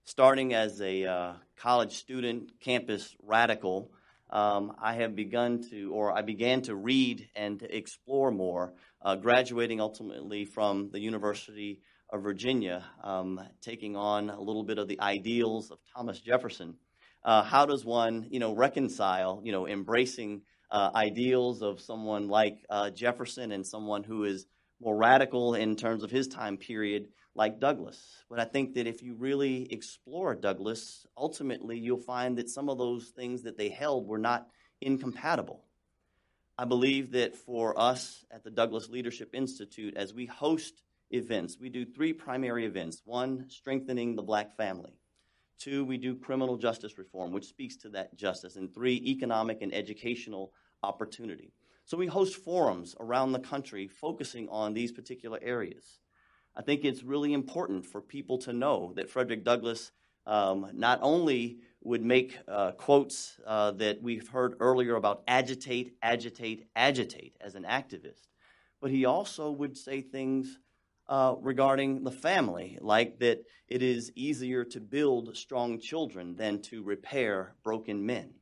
Starting as a uh, college student, campus radical, um, I have begun to, or I began to read and to explore more, uh, graduating ultimately from the University of Virginia, um, taking on a little bit of the ideals of Thomas Jefferson. Uh, how does one, you know, reconcile, you know, embracing uh, ideals of someone like uh, Jefferson and someone who is more radical in terms of his time period, like Douglass. But I think that if you really explore Douglass, ultimately you'll find that some of those things that they held were not incompatible. I believe that for us at the Douglass Leadership Institute, as we host events, we do three primary events. One, strengthening the black family. Two, we do criminal justice reform, which speaks to that justice. And three, economic and educational opportunity. So we host forums around the country focusing on these particular areas. I think it's really important for people to know that Frederick Douglass um, not only would make uh, quotes uh, that we've heard earlier about agitate, agitate, agitate as an activist, but he also would say things uh, regarding the family, like that it is easier to build strong children than to repair broken men.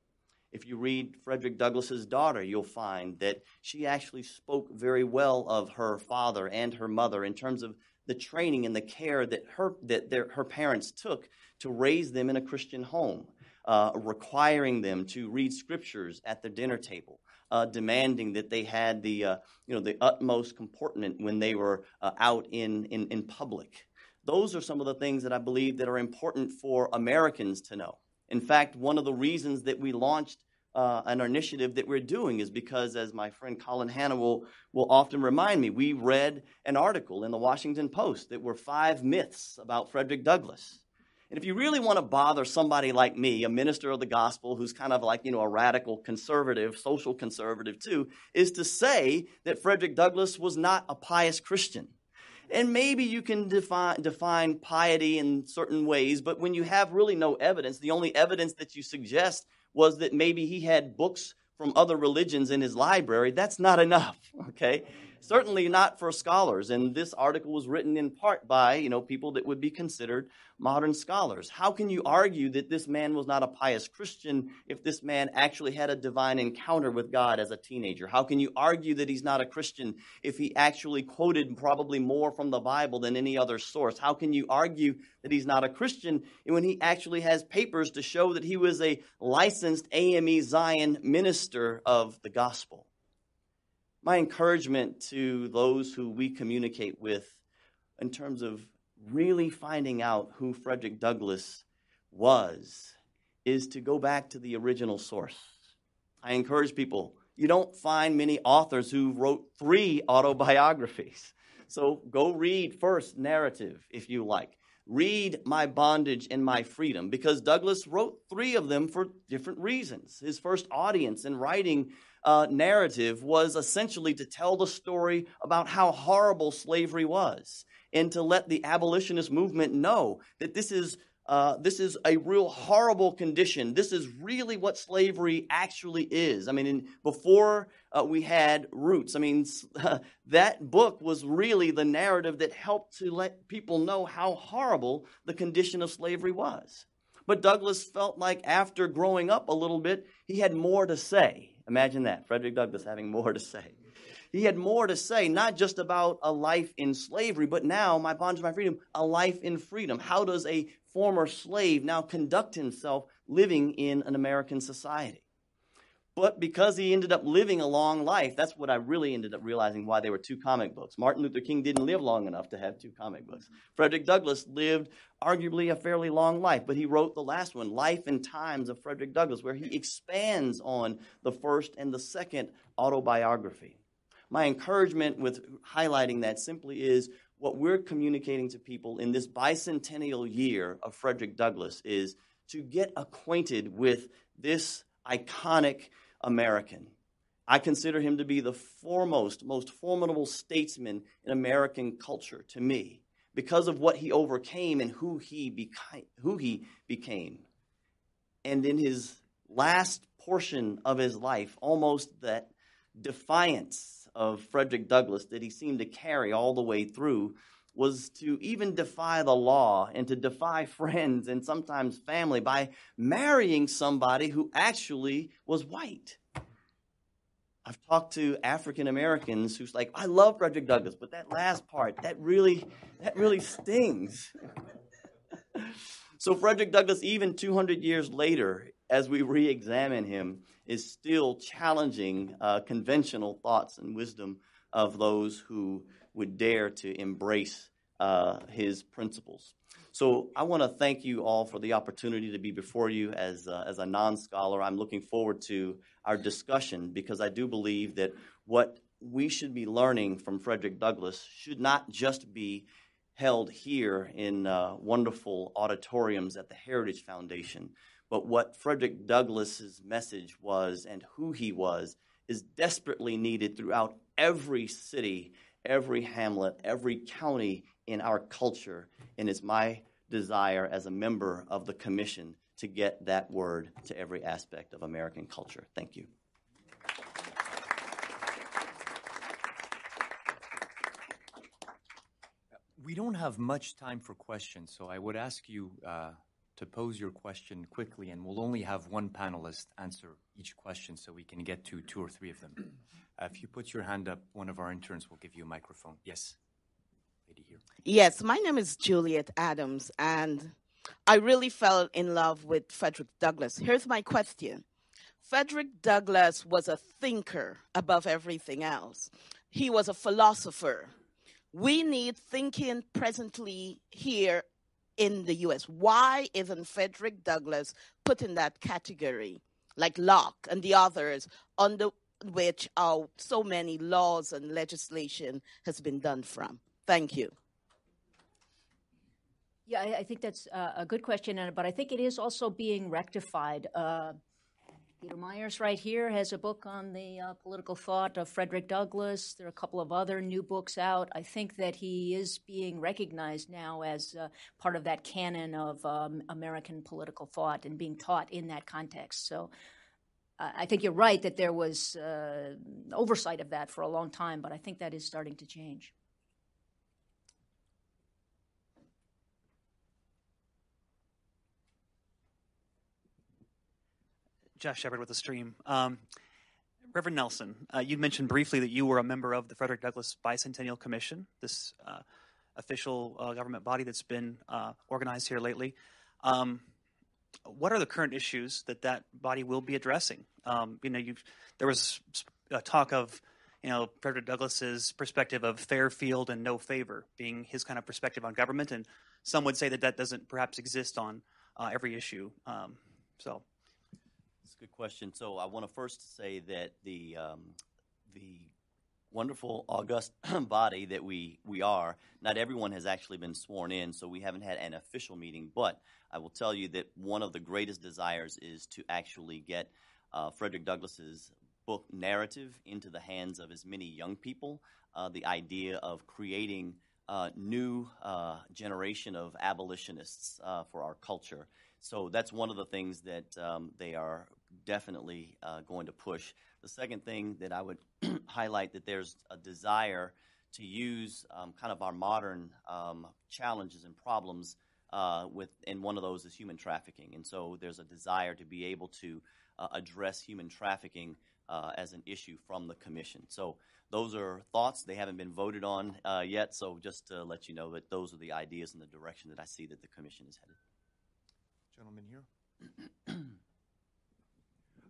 If you read Frederick Douglass's daughter, you'll find that she actually spoke very well of her father and her mother in terms of the training and the care that her that their, her parents took to raise them in a Christian home, uh, requiring them to read scriptures at the dinner table, uh, demanding that they had the uh, you know the utmost comportment when they were uh, out in, in in public. Those are some of the things that I believe that are important for Americans to know. In fact, one of the reasons that we launched uh, an initiative that we're doing is because, as my friend Colin Hanna will, will often remind me, we read an article in the Washington Post that were five myths about Frederick Douglass. And if you really want to bother somebody like me, a minister of the gospel who's kind of like, you know, a radical conservative, social conservative too, is to say that Frederick Douglass was not a pious Christian. And maybe you can define, define piety in certain ways, but when you have really no evidence, the only evidence that you suggest was that maybe he had books from other religions in his library, that's not enough, okay? Certainly not for scholars. And this article was written in part by, you know, people that would be considered modern scholars. How can you argue that this man was not a pious Christian if this man actually had a divine encounter with God as a teenager? How can you argue that he's not a Christian if he actually quoted probably more from the Bible than any other source? How can you argue that he's not a Christian when he actually has papers to show that he was a licensed AME Zion minister of the gospel? My encouragement to those who we communicate with in terms of really finding out who Frederick Douglass was is to go back to the original source. I encourage people, you don't find many authors who wrote three autobiographies. So go read first narrative, if you like. Read My Bondage and My Freedom, because Douglass wrote three of them for different reasons. His first audience in writing uh, narrative was essentially to tell the story about how horrible slavery was and to let the abolitionist movement know that this is uh, this is a real horrible condition. This is really what slavery actually is. I mean, in, before uh, we had roots, I mean, uh, that book was really the narrative that helped to let people know how horrible the condition of slavery was. But Douglass felt like after growing up a little bit, he had more to say. Imagine that, Frederick Douglass having more to say. He had more to say, not just about a life in slavery, but now, my bondage, my freedom, a life in freedom. How does a former slave now conduct himself living in an American society? But because he ended up living a long life, that's what I really ended up realizing why there were two comic books. Martin Luther King didn't live long enough to have two comic books. Frederick Douglass lived arguably a fairly long life, but he wrote the last one, Life and Times of Frederick Douglass, where he expands on the first and the second autobiography. my encouragement with highlighting that simply is what we're communicating to people in this bicentennial year of Frederick Douglass is to get acquainted with this iconic American. I consider him to be the foremost, most formidable statesman in American culture to me because of what he overcame and who he, beca- who he became. And in his last portion of his life, almost that defiance of Frederick Douglass that he seemed to carry all the way through was to even defy the law and to defy friends and sometimes family by marrying somebody who actually was white. I've talked to African Americans who's like, I love Frederick Douglass, but that last part, that really, that really stings. so Frederick Douglass, even 200 years later, as we re-examine him, is still challenging uh, conventional thoughts and wisdom of those who would dare to embrace uh, his principles. So I want to thank you all for the opportunity to be before you as, uh, as a non scholar. I'm looking forward to our discussion because I do believe that what we should be learning from Frederick Douglass should not just be held here in uh, wonderful auditoriums at the Heritage Foundation, but what Frederick Douglass's message was and who he was is desperately needed throughout every city, every hamlet, every county in our culture. And it's my desire as a member of the commission to get that word to every aspect of American culture. Thank you. We don't have much time for questions, so I would ask you uh, to pose your question quickly, and we'll only have one panelist answer each question so we can get to two or three of them. Uh, if you put your hand up, one of our interns will give you a microphone. Yes. Lady here. Yes, my name is Juliet Adams, and I really fell in love with Frederick Douglass. Here's my question Frederick Douglass was a thinker above everything else, he was a philosopher. We need thinking presently here in the US. Why isn't Frederick Douglass put in that category, like Locke and the others, under which our, so many laws and legislation has been done from? Thank you. Yeah, I, I think that's uh, a good question, but I think it is also being rectified. Uh, Peter Myers, right here, has a book on the uh, political thought of Frederick Douglass. There are a couple of other new books out. I think that he is being recognized now as uh, part of that canon of um, American political thought and being taught in that context. So uh, I think you're right that there was uh, oversight of that for a long time, but I think that is starting to change. Josh Shepard with the stream. Um, Reverend Nelson, uh, you mentioned briefly that you were a member of the Frederick Douglass Bicentennial Commission, this uh, official uh, government body that's been uh, organized here lately. Um, what are the current issues that that body will be addressing? Um, you know, there was talk of, you know, Frederick Douglass's perspective of fair field and no favor being his kind of perspective on government, and some would say that that doesn't perhaps exist on uh, every issue. Um, so good question. So I want to first say that the um, the wonderful august body that we we are, not everyone has actually been sworn in, so we haven't had an official meeting. But I will tell you that one of the greatest desires is to actually get uh, Frederick Douglass's book narrative into the hands of as many young people. Uh, the idea of creating a new uh, generation of abolitionists uh, for our culture. So that's one of the things that um, they are definitely uh, going to push. The second thing that I would highlight that there's a desire to use um, kind of our modern um, challenges and problems uh, with, and one of those is human trafficking. And so there's a desire to be able to uh, address human trafficking uh, as an issue from the commission. So those are thoughts. They haven't been voted on uh, yet. So just to let you know that those are the ideas and the direction that I see that the commission is headed. Gentleman here.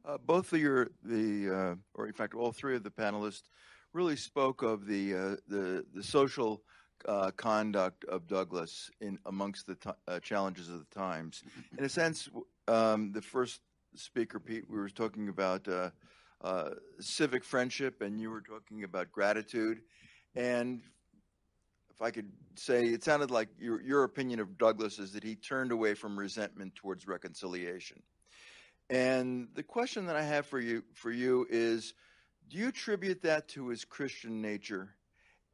Uh, both of your the uh, or in fact all three of the panelists really spoke of the uh, the the social uh, conduct of Douglass in amongst the t- uh, challenges of the times. In a sense, um, the first speaker, Pete, we were talking about uh, uh, civic friendship, and you were talking about gratitude. And if I could say, it sounded like your, your opinion of Douglass is that he turned away from resentment towards reconciliation. And the question that I have for you for you is, do you attribute that to his Christian nature,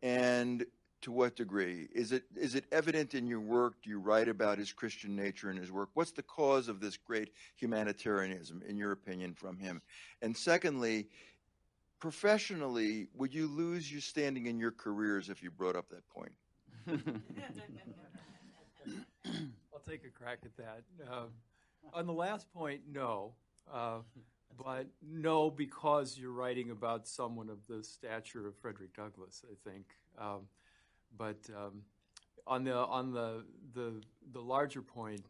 and to what degree? Is it is it evident in your work? Do you write about his Christian nature in his work? What's the cause of this great humanitarianism, in your opinion, from him? And secondly, professionally, would you lose your standing in your careers if you brought up that point? I'll take a crack at that. Uh, on the last point, no. Uh, but no, because you're writing about someone of the stature of Frederick Douglass, I think. Um, but um, on the on the the the larger point,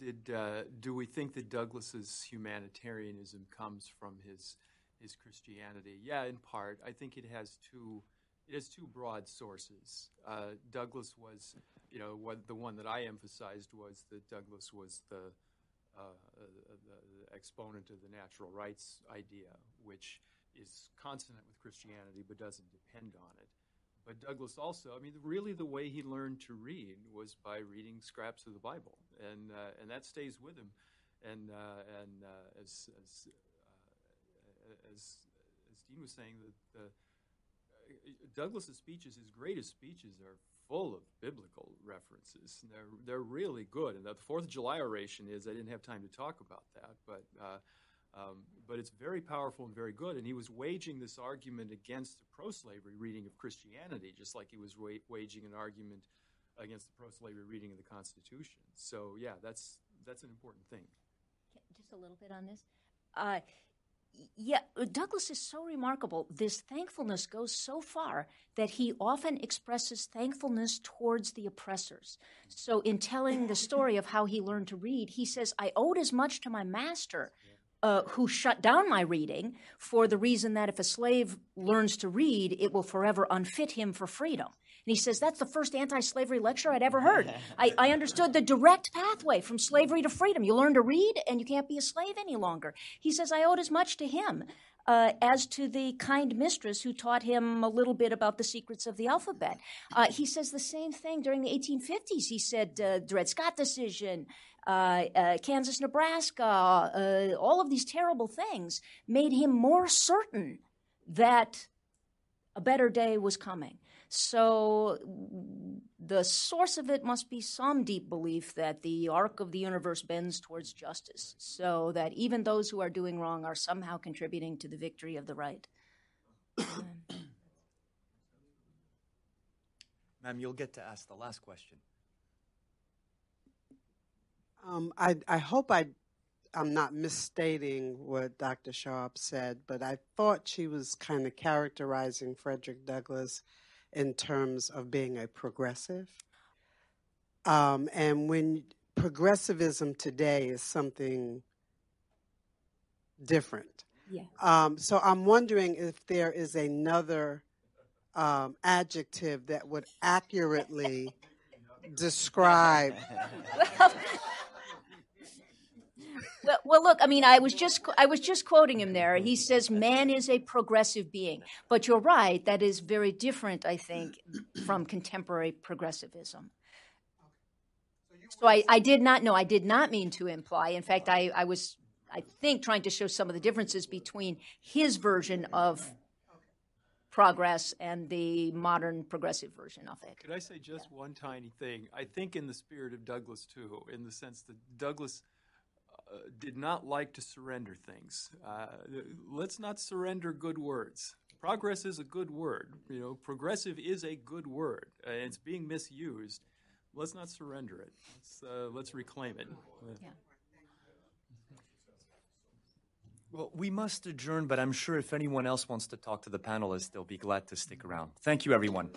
did uh, do we think that Douglass's humanitarianism comes from his his Christianity? Yeah, in part. I think it has two it has two broad sources. Uh, Douglass was, you know, what the one that I emphasized was that Douglass was the, uh, uh, the, exponent of the natural rights idea, which is consonant with Christianity but doesn't depend on it. But Douglass also, I mean, really the way he learned to read was by reading scraps of the Bible, and uh, and that stays with him. And uh, and uh, as as, uh, as as Dean was saying, the, the Douglass's speeches, his greatest speeches, are full of biblical references. And they're they're really good. And the Fourth of July oration is. I didn't have time to talk about that, but. Uh, um, but it's very powerful and very good. And he was waging this argument against the pro slavery reading of Christianity, just like he was wa- waging an argument against the pro slavery reading of the Constitution. So, yeah, that's, that's an important thing. Just a little bit on this. Uh, yeah, Douglass is so remarkable. This thankfulness goes so far that he often expresses thankfulness towards the oppressors. So, in telling the story of how he learned to read, he says, I owed as much to my master uh, who shut down my reading for the reason that if a slave learns to read, it will forever unfit him for freedom. And he says, That's the first anti slavery lecture I'd ever heard. I, I, understood the direct pathway from slavery to freedom. You learn to read and you can't be a slave any longer. He says, I owed as much to him uh, as to the kind mistress who taught him a little bit about the secrets of the alphabet. Uh, he says the same thing during the 1850s. He said, uh, Dred Scott decision, uh, uh, Kansas, Nebraska, uh, all of these terrible things made him more certain that a better day was coming. So the source of it must be some deep belief that the arc of the universe bends towards justice, so that even those who are doing wrong are somehow contributing to the victory of the right. Ma'am, you'll get to ask the last question. Um, I, I hope I, I'm not misstating what Dr. Sharp said, but I thought she was kind of characterizing Frederick Douglass in terms of being a progressive. Um, and when progressivism today is something different. Yeah. Um, so I'm wondering if there is another um, adjective that would accurately describe well, well, look. I mean, I was just I was just quoting him there. He says man is a progressive being, but you're right. That is very different, I think, from contemporary progressivism. So I, I did not know. I did not mean to imply. In fact, I, I was I think trying to show some of the differences between his version of progress and the modern progressive version of it. Could I say just yeah. one tiny thing? I think in the spirit of Douglass too, in the sense that Douglass uh, did not like to surrender things. Uh, let's not surrender good words. Progress is a good word. You know, progressive is a good word. Uh, it's being misused. Let's not surrender it. Let's, uh, let's reclaim it. Yeah. Well, we must adjourn, but I'm sure if anyone else wants to talk to the panelists, they'll be glad to stick around. Thank you, everyone.